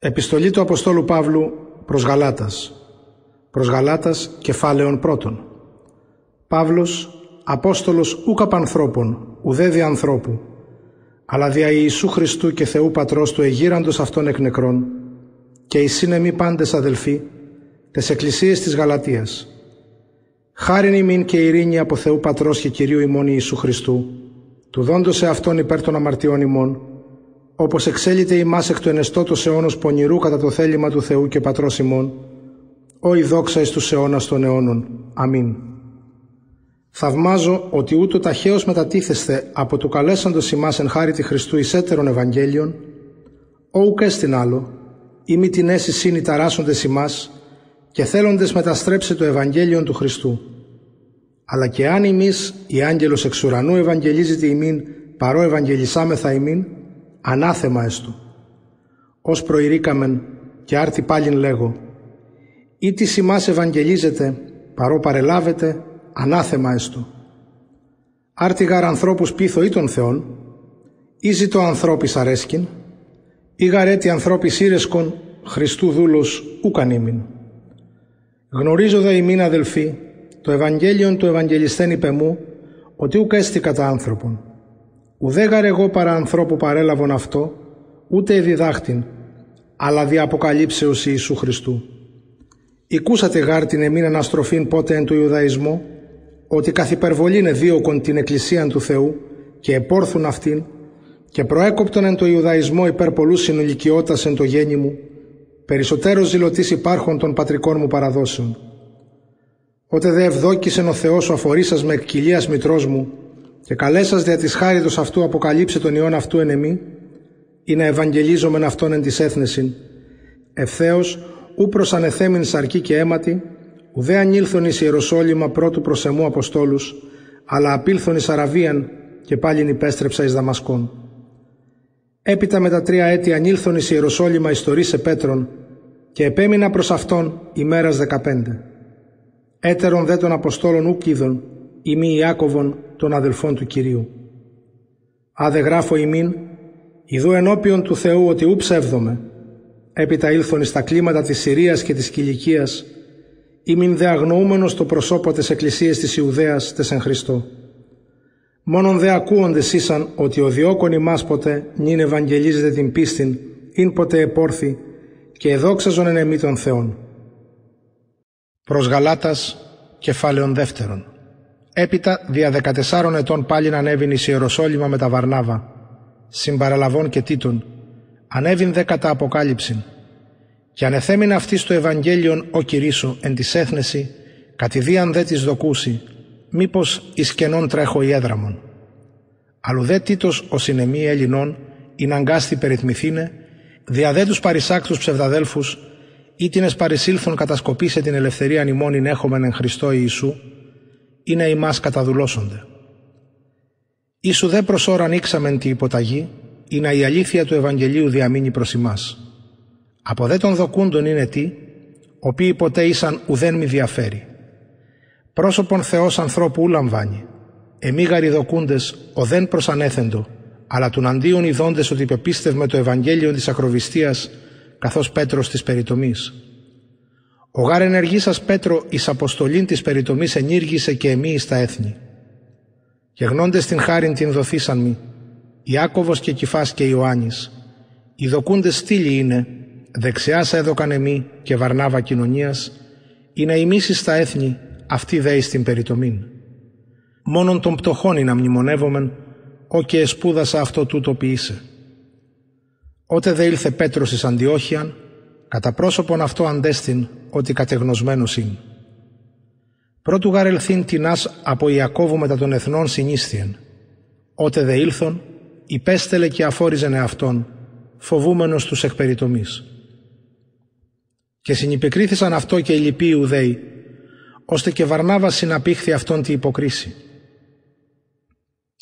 Επιστολή του Αποστόλου Παύλου προς Γαλάτας. Προς Γαλάτας κεφάλαιον πρώτον. Παύλος, Απόστολος ούκ ανθρώπων, ουδέ δι' ανθρώπου, αλλά δια Ιησού Χριστού και Θεού Πατρός του εγείραντος αυτών εκ νεκρών, και οι σύνεμοι πάντες αδελφοί, τες εκκλησίες της Γαλατίας. Χάριν ημίν και ειρήνη από Θεού Πατρός και Κυρίου ημών Ιησού Χριστού, του δόντωσε αυτόν υπέρ των αμαρτιών ημών, όπως εξέλιται ημάς εκ του ενεστώτος αιώνος πονηρού κατά το θέλημα του Θεού και Πατρός ημών, ο η δόξα εις τους αιώνας των αιώνων. Αμήν. Θαυμάζω ότι ούτω ταχαίως μετατίθεστε από του καλέσαντος ημάς εν χάρη τη Χριστού εις έτερων Ευαγγέλιων, ο ουκ έστιν άλλο, ή μη την αίση σύνη ταράσσοντες ημάς και θέλοντες μεταστρέψει το Ευαγγέλιον του Χριστού. Αλλά και αν ημείς, η άγγελος εξ ουρανού ευαγγελίζεται ημίν παρό ευαγγελισάμεθα ημίν, ανάθεμα έστω. Ως προηρήκαμεν και άρτη πάλιν λέγω, ή της ημάς ευαγγελίζεται, παρό παρελάβετε, ανάθεμα έστω. Άρτη γαρ ανθρώπους πίθο ή των Θεών, ή ζητώ ανθρώπης αρέσκην, ή γαρέτη ανθρώπης ήρεσκον, Χριστού δούλος ούκαν ήμιν. Γνωρίζω δε ημίν αδελφοί, το Ευαγγέλιον του Ευαγγελιστέν είπε μου, ότι ούκ έστι κατά άνθρωπον. Ουδέγαρ εγώ παρά ανθρώπου παρέλαβον αυτό, ούτε διδάχτην, αλλά δι' αποκαλύψεως Ιησού Χριστού. Οικούσατε γάρ την εμήν αναστροφήν πότε εν του Ιουδαϊσμού, ότι καθ' υπερβολήν εδίωκον την Εκκλησίαν του Θεού και επόρθουν αυτήν και προέκοπτον εν το Ιουδαϊσμό υπέρ πολλούς συνολικιώτας εν το γέννη μου, περισσότερο ζηλωτής υπάρχων των πατρικών μου παραδόσεων. Ότε δε ευδόκησεν ο Θεός ο αφορήσας με εκκυλίας μητρός μου, και καλέσας δια της χάριτος αυτού αποκαλύψε τον Υιόν αυτού εν εμή, ή να ευαγγελίζομεν αυτόν εν της έθνεσιν, ευθέως ου προς ανεθέμην σαρκή και αίματι, ουδέ ανήλθον εις Ιεροσόλυμα πρώτου προς εμού Αποστόλους, αλλά απήλθον εις Αραβίαν και πάλιν υπέστρεψα εις Δαμασκόν. Έπειτα με τα τρία έτη ανήλθον εις Ιεροσόλυμα ιστορήσε Πέτρον και επέμεινα προς αυτόν ημέρας δεκαπέντε. Έτερον δε των Αποστόλων ουκ είδων, ημί Ιάκωβον των αδελφών του Κυρίου. Άδε γράφω ημίν, ειδού ενώπιον του Θεού ότι ου ψεύδομαι, έπειτα ήλθον εις τα κλίματα της Συρίας και της Κιλικίας, ημίν δε αγνοούμενος το προσώπο της Εκκλησίας της Ιουδαίας τες εν Χριστώ. Μόνον δε ακούονται ήσαν ότι ο διώκον ημάς ποτέ νυν ευαγγελίζεται την πίστην, ειν ποτέ επόρθη και εδόξαζον εν εμή των Θεών. Προς Γαλάτας, κεφάλαιον δεύτερον. Έπειτα δια 14 ετών πάλιν ανέβην εις Ιεροσόλυμα με τα Βαρνάβα, συμπαραλαβών και τίτων, ανέβην δε κατά αποκάλυψην. Και ανεθέμην αυτή στο Ευαγγέλιον ο Κυρίσου εν της έθνεση, κατηδίαν δε της δοκούσει, μήπως εις κενών τρέχω η έδραμον. Αλλού δε τίτος ο συνεμή Ελληνών, ειν αγκάστη περιθμηθήνε, δια δε τους παρισάκτους ψευδαδέλφους, ήτινες παρισήλθον κατασκοπήσε την ελευθερία νημών έχομεν εν Χριστώ Ιησού, ή να ημάς καταδουλώσονται. Ίσου δε προς ώρα ανοίξαμεν τη υποταγή, ή να η αλήθεια του Ευαγγελίου διαμείνει προς ημάς. Από δε των δοκούντων είναι τι, οποίοι ποτέ ήσαν ουδέν μη διαφέρει. Πρόσωπον Θεός ανθρώπου ου λαμβάνει. Εμίγαροι δοκούντες ο δεν προς ανέθεντο, αλλά του αντίον ειδώντες ότι πεπίστευμε το Ευαγγέλιο της ακροβιστίας, καθώς Πέτρος της περιτομής. Ο γάρ ενεργής σας Πέτρο εις αποστολήν της περιτομής ενήργησε και εμείς εις τα έθνη. Και γνώντες την χάριν την δοθήσαν μη, Ιάκωβος και Κυφάς και Ιωάννης, οι δοκούντες στήλοι είναι, δεξιά σε έδωκαν εμεί και βαρνάβα κοινωνίας, ή να ημίσει στα έθνη, αυτή δέει στην περιτομήν. Μόνον των πτωχών είναι να μνημονεύομεν, ο και εσπούδασα αυτό τούτο ποιήσε. Ότε δε ήλθε Πέτρος εις Αντιόχιαν, κατά πρόσωπον αυτό αντέστην ότι κατεγνωσμένος είναι. Πρώτου γαρελθήν τεινάς από Ιακώβου μετά των εθνών συνίστιεν. Ότε δε ήλθον, υπέστελε και αφόριζεν εαυτόν, φοβούμενος τους εκπεριτομής. Και συνυπεκρίθησαν αυτό και οι λοιποί Ιουδαίοι, ώστε και Βαρνάβας συναπήχθη αυτόν τη υποκρίση.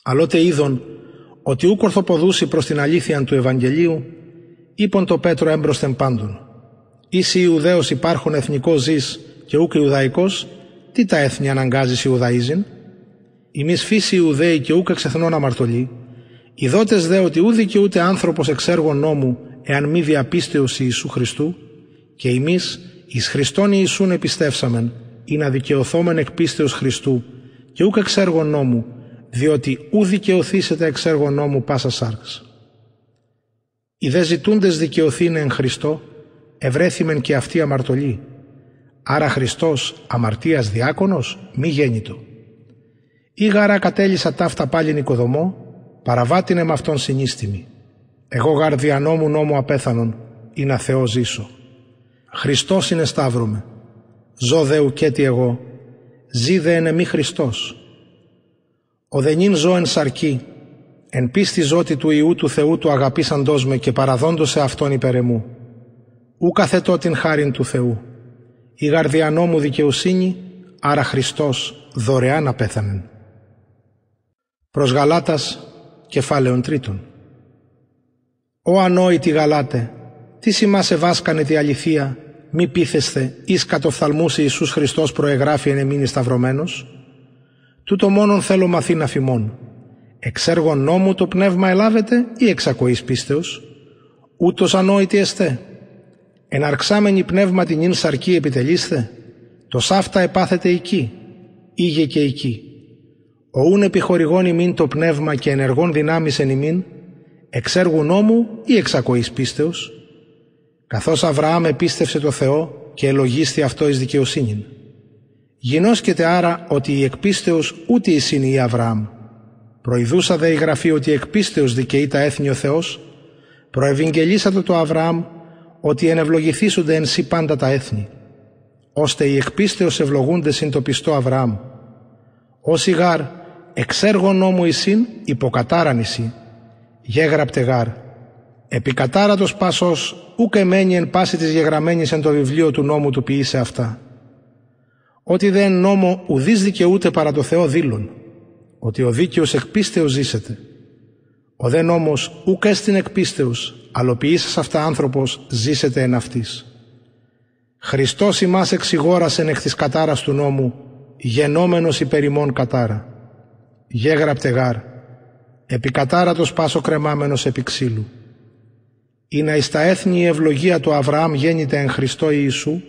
Αλλότε είδον ότι ούκ ορθοποδούσι προς την αλήθεια του Ευαγγελίου, είπον το Πέτρο έμπροσθεν πάντων. Ήσι Ιουδαίος υπάρχουν εθνικός ζεις και ούκ Ιουδαϊκός, τι τα έθνη αναγκάζεις Ιουδαΐζην; Ημείς φύση Ιουδαίοι και ούκ εξεθνών αμαρτωλοί, οι δότες δε ότι ούδη και ούτε άνθρωπος εξ έργων νόμου εάν μη διαπίστεως Ιησού Χριστού, και εμείς εις Χριστόν Ιησούν επιστεύσαμεν, ή να δικαιωθόμεν εκ πίστεως Χριστού, και ούκ εξ έργων νόμου, διότι ου δικαιωθήσετε εξ έργων νόμου πάσα σάρξ. Οι δε ζητούντες δικαιωθήνε εν Χριστώ, ευρέθημεν και αυτή αμαρτωλή. Άρα Χριστός αμαρτίας διάκονος, μη γέννητο. Ή γάρα κατέλησα ταύτα πάλι νοικοδομό, παραβάτηνε με αυτόν συνίστημη. Εγώ γαρ δια νόμου νόμου απέθανον, ή να Θεό ζήσω. Χριστός είναι σταύρωμε. Ζω δε ουκέτι εγώ, ζει δε εν μη Χριστός. Ο δενήν ζω εν σαρκή, εν πίστη ζώτη του Ιού του Θεού του αγαπήσαντός με και παραδόντος σε Αυτόν υπερεμού. Ου καθετώ την χάριν του Θεού. Η γαρδιανό μου δικαιοσύνη, άρα Χριστός δωρεάν απέθανεν. Προς Γαλάτας, κεφάλαιον τρίτον. «Ω ανόητη Γαλάτε, τι σημάσε βάσκανε τη αληθεία, μη πείθεστε εις κατοφθαλμούς Ιησούς Χριστός προεγράφει εν εμείνη σταυρωμένος; Τούτο μόνον θέλω μαθήν φημών. Εξέργων νόμου το πνεύμα ελάβετε ή εξακοής πίστεως; Ούτως ανόητη εστέ. Εναρξάμενη πνεύμα την ίν σαρκή επιτελείστε. Το σάφτα επάθετε εκεί. Ήγε και εκεί. Ο ούν επιχορηγών ημίν το πνεύμα και ενεργών δυνάμεις εν ημίν. Εξέργου νόμου ή εξακοής πίστεως. Καθώς Αβραάμ επίστευσε το Θεό και ελογίστη αυτό εις δικαιοσύνην. Γινώσκεται άρα ότι η εκπίστεως ούτε η είναι η Αβραάμ. Προειδούσα δε η γραφή ότι η εκπίστεως δικαιεί τα έθνη ο Θεός. Προευαγγελίσατε το Αβραάμ ότι ενευλογηθήσονται εν σύ πάντα τα έθνη. Ώστε οι εκπίστεως ευλογούνται συν το πιστό Αβραάμ. Όσοι γάρ εξέργο νόμου εισήν υποκατάραν εισή. Γέγραπτε γάρ Επικατάρατος πάσος ούκ εμένει εν πάση της γεγραμμένης εν το βιβλίο του νόμου του ποιήσε αυτά. Ότι δεν νόμο ουδής δικαιούται παρά το Θεό δήλων, ότι ο δίκαιος εκπίστεως ζήσεται. Ο δε νόμος ούκ έστιν εκπίστεως, αλλοποιήσας αυτά άνθρωπος ζήσεται εν αυτής. Χριστός ημάς εξηγόρασεν εκ της κατάρας του νόμου, γενόμενος υπερημών κατάρα. Γέγραπτε γάρ, επικατάρατος πάσο κρεμάμενος επί ξύλου ή να εις τα έθνη η ευλογία του Αβραάμ γέννηται εν Χριστώ Ιησού,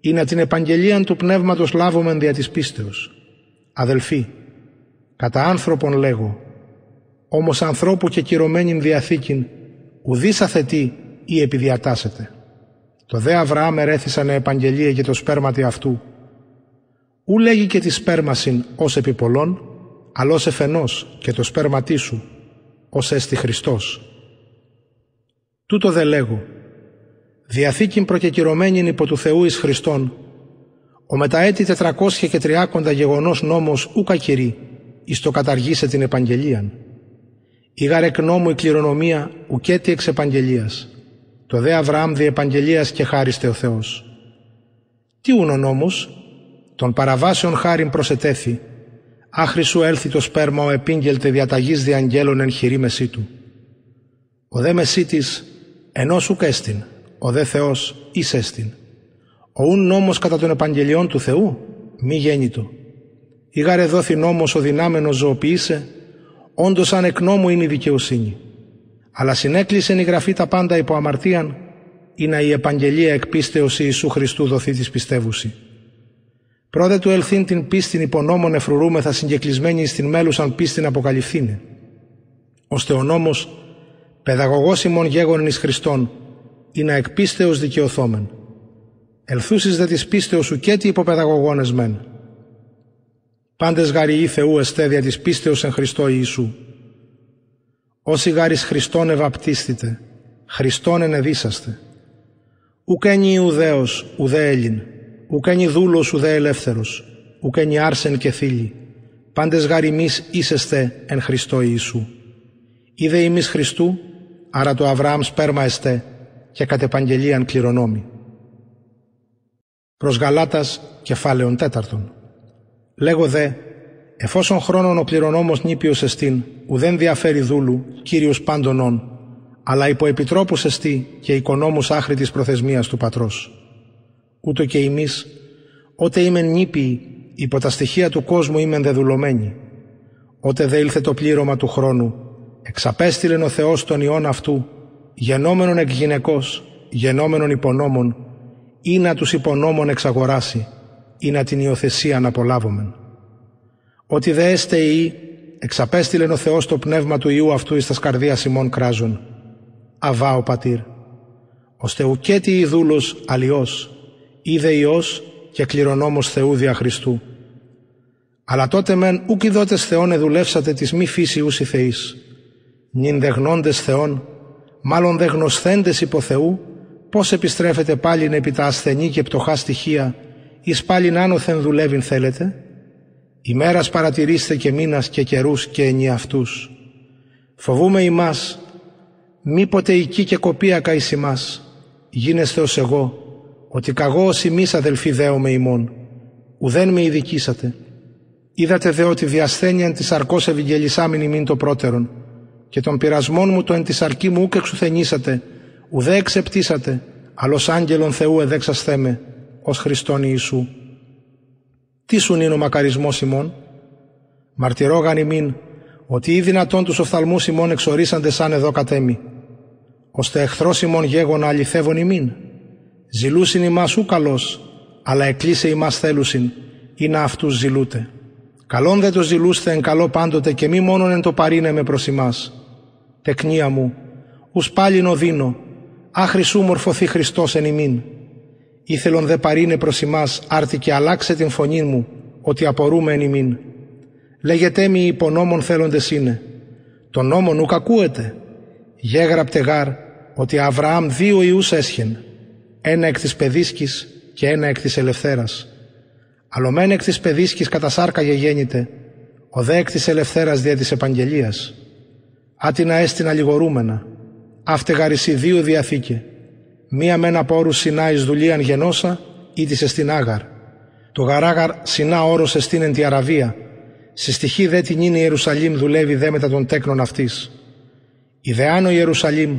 ή να την επαγγελία του Πνεύματος λάβομεν δια της πίστεως. Αδελφοί, κατά άνθρωπον λέγω, όμως ανθρώπου και κυρωμένην διαθήκην, ουδής αθετεί ή επιδιατάσσεται. Το δε Αβραάμ ερέθησαν επαγγελία για το σπέρματι αυτού. Ού λέγει και τη σπέρμασιν ως επιπολών, αλλά ως εφενός και το σπέρματί σου, ως έστι Χριστός. Τούτο δε λέγω. Διαθήκην προκεκυρωμένην υπό του Θεού εις Χριστόν, ο μετά έτη τετρακόσια και τριάκοντα γεγονός νόμος ούκα κυρί, εις το καταργήσε την επαγγελίαν. Η γαρεκ νόμου η κληρονομία ουκέτη εξ επαγγελίας. Το δε Αβραάμ δι επαγγελίας και χάριστε ο Θεός. Τι ούν ο νόμος, των παραβάσεων χάριν προσετέθη, άχρη σου έλθει το σπέρμα ο επίγγελτε διαταγής διαγγέλων εν χειρή μεσή του. Ο δε μεσίτης ενώ σου κέστην, ο δε Θεός εις έστιν. Ο ούν νόμος κατά των επαγγελιών του Θεού, μη γέννητο. Ήγαρε δόθη νόμος ο δυνάμενος ζωοποιήσε, όντως αν εκ νόμου είναι η δικαιοσύνη. Αλλά συνέκλεισε η γραφή τα πάντα υπό αμαρτίαν, ή να η επαγγελία εκ πίστεως Ιησού Χριστού δοθεί της πιστεύουση. Πρόδε του ελθύν την πίστην υπονόμων εφρουρούμεθα συγκεκλισμένη στην μέλουσαν πίστην αποκαλυφθήνε. Ώστε ο νόμος παιδαγωγός ημών γέγονεν εις Χριστόν, ή να εκ πίστεως δικαιωθόμεν. Ελθούσεις δε της πίστεως σου και τι υποπαιδαγωγόνες μεν. Πάντες γαριοί Θεού εστέδια της πίστεως εν Χριστώ Ιησού. Όσοι γάρις Χριστόν ευαπτίστητε, Χριστόν ενεδίσαστε. Ουκένι Ιουδαίος, ουδέ Έλλην, ουκένι δούλος, ουδέ ελεύθερος, ουκένι άρσεν και θήλη. Πάντες γαριμείς είσεστε εν Χριστώ Ιησού. Είδε ημείς Χριστού, άρα το Αβραάμ σπέρμα εστέ και κατ' επαγγελίαν κληρονόμη. Προς Γαλάτας κεφάλαιον τέταρτον. Λέγω δε, εφόσον χρόνον ο κληρονόμος νήπιος εστίν, ουδέν διαφέρει δούλου, κύριος πάντων όν, αλλά υπό επιτρόπους εστί και οικονόμους άχρη της προθεσμίας του πατρός. Ούτω και εμείς, ότε είμαι νήπιοι, υπό τα στοιχεία του κόσμου είμαι δεδουλωμένοι. Ότε δε ήλθε το πλήρωμα του χρόνου, εξαπέστειλεν ο Θεός τον Υιόν αυτού, γενόμενον εκ γυναικός, γενόμενον υπονόμων, ή να τους υπονόμων εξαγοράσει, ή να την υιοθεσία να απολάβομεν. Ότι δε έστε ή, εξαπέστειλεν ο Θεός το πνεύμα του Ιού αυτού εις τα σκαρδία ημών κράζων. Αβά ο πατήρ. Ώστε ουκέτι η δούλος αλλιώς, είδε Υιός και κληρονόμος Θεού δια Χριστού. Αλλά τότε μεν ούκ δότες Θεόν εδουλεύσατε της μη φύσης ούσι Θεής. Νην δε γνώντες Θεόν, μάλλον δε γνωσθέντες υπό Θεού, πώς επιστρέφετε πάλιν επί τα ασθενή και πτωχά στοιχεία, εις πάλιν άνωθεν δουλεύειν θέλετε. Ημέρας παρατηρήστε και μήνας και καιρούς και ενιαυτούς. Φοβούμε ημάς, μήποτε εκεί και κοπία εις ημάς, γίνεστε ως εγώ, ότι καγώ ως ημείς αδελφοί δέομαι ημών, ουδέν με ειδικήσατε. Είδατε δε ότι διασθένιαν της αρκός ευηγγελισάμιν ημίν το πρώτερον, και των πειρασμών μου το εν της αρκή μου ούκ εξουθενήσατε, ουδέ εξεπτήσατε, αλλος άγγελον Θεού εδέξασθέμε, ως Χριστόν Ιησού. Τι σου είναι ο μακαρισμός ημών, μαρτυρώ ημίν, ότι ή δυνατόν τους οφθαλμούς ημών εξορίσαντε σαν εδώ κατέμι, ώστε εχθρός ημών γέγονα αληθεύον ημίν. Ζηλούσιν ημάς ου καλός, αλλά εκλείσε ημάς θέλουσιν, ή να αυτούς ζηλούτε. Καλόν δε το ζηλούστε εν καλό πάντοτε και μη μόνον εν το παρήνε με προς ημάς. Τεκνία μου, ους πάλιν οδύνω, άχρη σου μορφωθεί Χριστός εν ημίν. Ήθελον δε παρήνε προς ημάς άρτη και αλλάξε την φωνή μου, ότι απορούμε εν ημίν. Λέγεται μη υπονόμων θέλοντες είναι. Το νόμον ουκ ακούεται. Γέγραπτε γάρ ότι Αβραάμ δύο ιούς έσχεν, ένα εκ της παιδίσκης και ένα εκ της ελευθέρας. Αλλομέν εκ της παιδίσκης κατά σάρκα γεγέννηται, ο δε εκ της ελευθέρας δια της επαγγελίας. Άτινα έστεινα λιγορούμενα, αύτε γαρισί δύο διαθήκε, μία μεν από όρους συνά εις δουλείαν γενόσα, ή της εστιν Άγαρ. Το γαράγαρ συνά όρος εστίν εν τη Αραβία, σε στοιχή δε την είναι Ιερουσαλήμ δουλεύει δε μετά των τέκνων αυτής. Ιδεάνο Ιερουσαλήμ,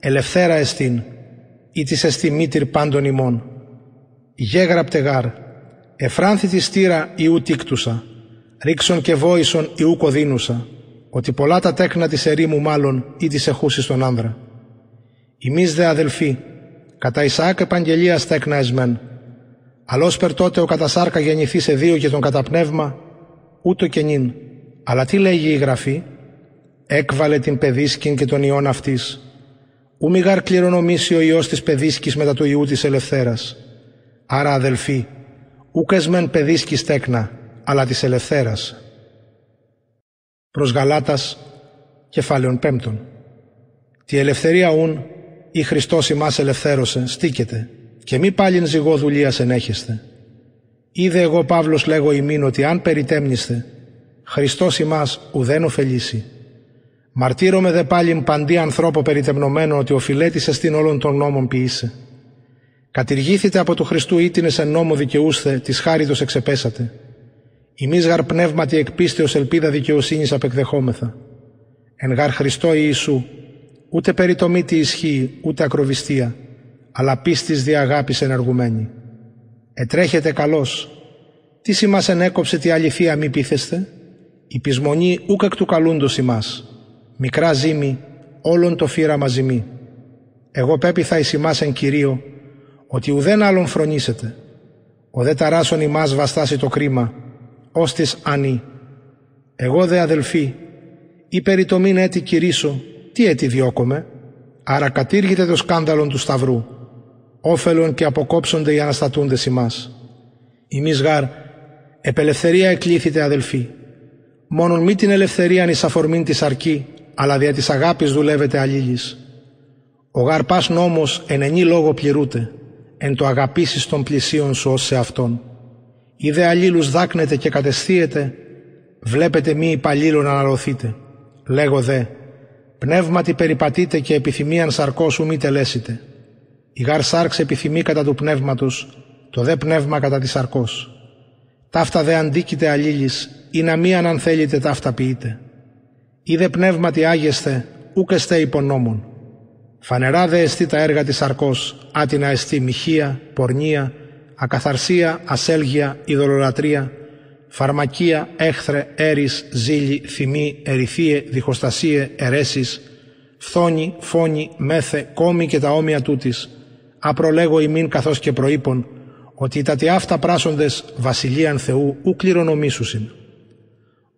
ελευθέρα εστίν, ή της εστί μήτυρ πάντων ημών. Γέγραπτε γάρ, εφράνθη τη στήρα ιού τίκτουσα, ρίξον και βόησον ιού κοδίνουσα, ότι πολλά τα τέκνα της ερήμου μάλλον ή της εχούσης τον άνδρα. Εμείς δε αδελφοί, κατά Ισαάκ επαγγελία τέκνα εσμέν, αλλός περ τότε ο κατασάρκα γεννηθεί σε δύο και τον καταπνεύμα, ούτω και νυν. Αλλά τι λέγει η Γραφή, έκβαλε την παιδίσκην και τον ιόν αυτής, ου μη γαρ κληρονομήσει ο ιός της παιδίσκης μετά του Ιού της ελευθέρας. Άρα αδελφοί, ούκες μεν παιδίσκης τέκνα, αλλά της ελευθέρας. Προς Γαλάτας, κεφάλαιον πέμπτον. Τη ελευθερία ούν, η Χριστός ημάς ελευθέρωσε, στήκεται, και μη πάλιν ζυγό δουλείας ενέχεστε. Είδε εγώ Παύλος λέγω ημίν ότι αν περιτέμνηστε, Χριστός ημάς ουδέν ωφελήσει. Μαρτύρομαι δε πάλιν παντί ανθρώπο περιτεμνομένο ότι οφειλέτης εστίν όλων των νόμων ποιήσε. Κατηργήθητε από του Χριστού ήτινες εν νόμο δικαιούστε, της χάριτος εξεπέσατε. Ημείς γαρ πνεύματι εκπίστεως ελπίδα δικαιοσύνης απεκδεχόμεθα. Εν γαρ Χριστό Ιησού, ούτε περιτομή τη ισχύει, ούτε ακροβιστία, αλλά πίστης δια αγάπης ενεργουμένη. Ετρέχετε καλώς. Τι σημάς ενέκοψε τη αληθεία μη πείθεστε; Η πεισμονή ούκ εκ του καλούντος ημάς. Μικρά ζήμη, όλον το φύρα μαζιμή. Εγώ πέπιθα εις ημάς εν Κυρίω, ότι ουδέν άλλον φρονήσετε. Ο δε ταράσον ημάς βαστάσει το κρίμα, ως της ανή. Εγώ δε αδελφοί, ή περί το μην έτη κηρύσω, τι έτη διώκομαι, άρα κατήργητε το σκάνδαλον του σταυρού, όφελον και αποκόψονται οι αναστατούντες ημάς. Ημείς γάρ, επελευθερία εκλήθητε αδελφοί, μόνον μη την ελευθερία εις αφορμήν της αρκή, αλλά δια της αγάπης δουλεύετε αλλήλεις. Ο γάρ πας νόμος εν ενή λόγο πληρούτε, εν το αγαπήσεις των πλησίων σου ως σε αυτόν. Είδε αλλήλους δάκνετε και κατεσθίετε, βλέπετε μη υπαλλήλων να αναλωθείτε. Λέγω δε, πνεύματι περιπατείτε και επιθυμίαν σαρκώσου μη τελέσετε. Η γάρ σάρξ επιθυμεί κατά του πνεύματος, το δε πνεύμα κατά της σαρκός. Ταύτα δε αντίκειται αλλήλεις, ή να μη αν θέλετε ταύτα ποιείτε. Είδε πνεύματι άγεστε, ούκ εστέ υπονόμων. Φανερά δε εστί τα έργα της σαρκός, άτινα εστί μοιχεία, πορνεία, ακαθαρσία, ασέλγεια, ειδωλολατρεία, φαρμακεία, έχθρε, έρης, ζήλη, θυμή, ερηθίε, διχοστασίε, αιρέσεις, φθόνη, φόνη, μέθε, κόμη και τα όμοια τούτης, απρολέγω ημίν καθώς και προείπων, ότι τα τι αυτά πράσοντες βασιλείαν Θεού ου κληρονομήσουσιν.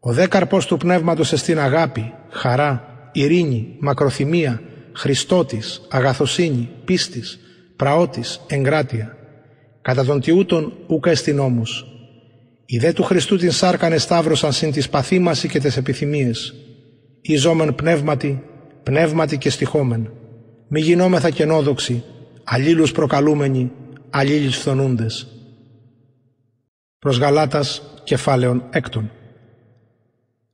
Ο δε καρπός του πνεύματος εστίν αγάπη, χαρά, ειρήνη, μακροθυμία, χριστότης, αγαθοσύνη, πίστης, πραότης, εγκράτεια. Κατά τον τιούτον ούκα εστιν όμως. Οι δε του Χριστού την σάρκανε σταύρωσαν συν τις παθήμαση και τις επιθυμίες. Ιζόμεν πνεύματι, πνεύματι και στοιχόμεν. Μη γινόμεθα κενόδοξοι, αλλήλους προκαλούμενοι, αλλήλους φθονούντες. Προς Γαλάτας κεφάλαιον έκτον.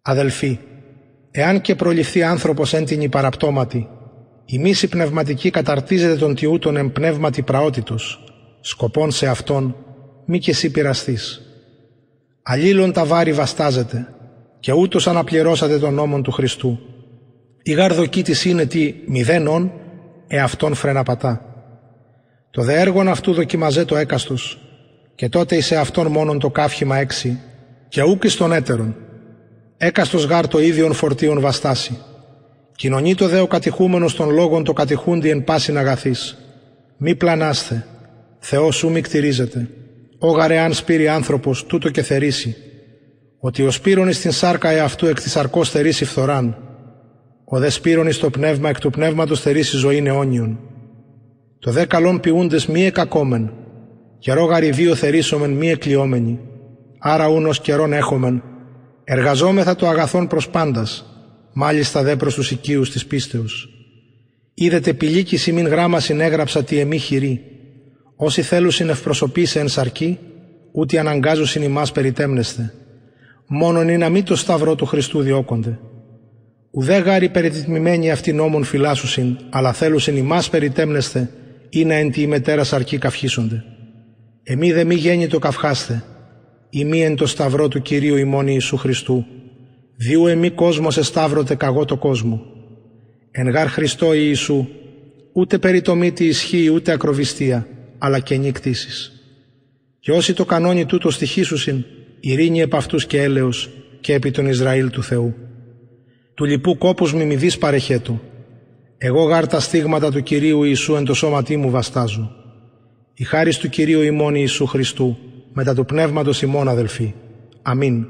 Αδελφοί, εάν και προληφθεί άνθρωπος έντινη παραπτώματη, η μίση πνευματική καταρτίζεται τον τιούτον εν πνεύματι πραότητος, σκοπών σε αυτόν μη και εσύ πειραστείς. Αλλήλων τα βάρη βαστάζεται και ούτως αναπληρώσατε τον νόμον του Χριστού. Η γαρδοκή της είναι τι μηδέν εαυτόν φρένα πατά. Το δε έργον αυτού δοκιμαζέ το έκαστος και τότε εις αυτόν μόνον το κάφημα έξι και ούκ εις τον έτερον. Έκαστος γάρ το ίδιον φορτίον βαστάσει. Κοινωνεί το δε ο κατηχούμενος των λόγων το κατηχούντι εν πάσιν αγαθής. Μη πλανάστε, Θεός σου μη κτηρίζεται. Ω γαρεάν σπήρει άνθρωπος τούτο και θερήσει. Ότι ο σπύρον στην σάρκα εαυτού εκ της αρκός θερήσει φθοράν. Ο δε σπύρον το πνεύμα εκ του πνεύματος θερήσει ζωήν αιώνιον. Το δε καλόν ποιούντες μη εκακόμεν. Καιρό γαριδίο θερήσομεν μη εκλειόμενοι. Άρα ούνος καιρόν έχομεν. Εργαζόμεθα το αγαθόν προς πάντας. Μάλιστα δε προς τους οικείους της πίστεως. Είδετε πηλίκηση μην γράμμα συνέγραψα τι εμεί χειρή Όσοι θέλουν ευπροσωπήσει εν σαρκή, ούτε αναγκάζουν ημάς περιτέμνεστε. Μόνον είναι να μην το σταυρό του Χριστού διώκονται. Ουδέ γάρι περιτιμημένοι αυτοί νόμων φυλάσσουσιν, αλλά θέλουσιν ημάς περιτέμνεστε, ή να εν τη ημετέρα σαρκή καυχήσονται. Εμεί δε μη γέννη το καυχάστε, ή μη εν το σταυρό του Κυρίου ημών Ιησού Χριστού, διού εμεί κόσμος εσταύρωτε καγώ το κόσμο. Εν γάρ Χριστό Ιησού, ούτε περιτομή τη ισχύει ούτε ακροβιστία, αλλά και νικτήσεις. Και όσοι το κανόνι τούτο στοιχήσουσιν, ειρήνη επ' αυτούς και έλεος και επί τον Ισραήλ του Θεού. Του λοιπού κόπους μη μηδείς παρεχέτω. Εγώ γάρ τα στίγματα του Κυρίου Ιησού εν το σώματί μου βαστάζω. Η χάρις του Κυρίου ημών Ιησού Χριστού, μετά του πνεύματος ημών αδελφοί. Αμήν.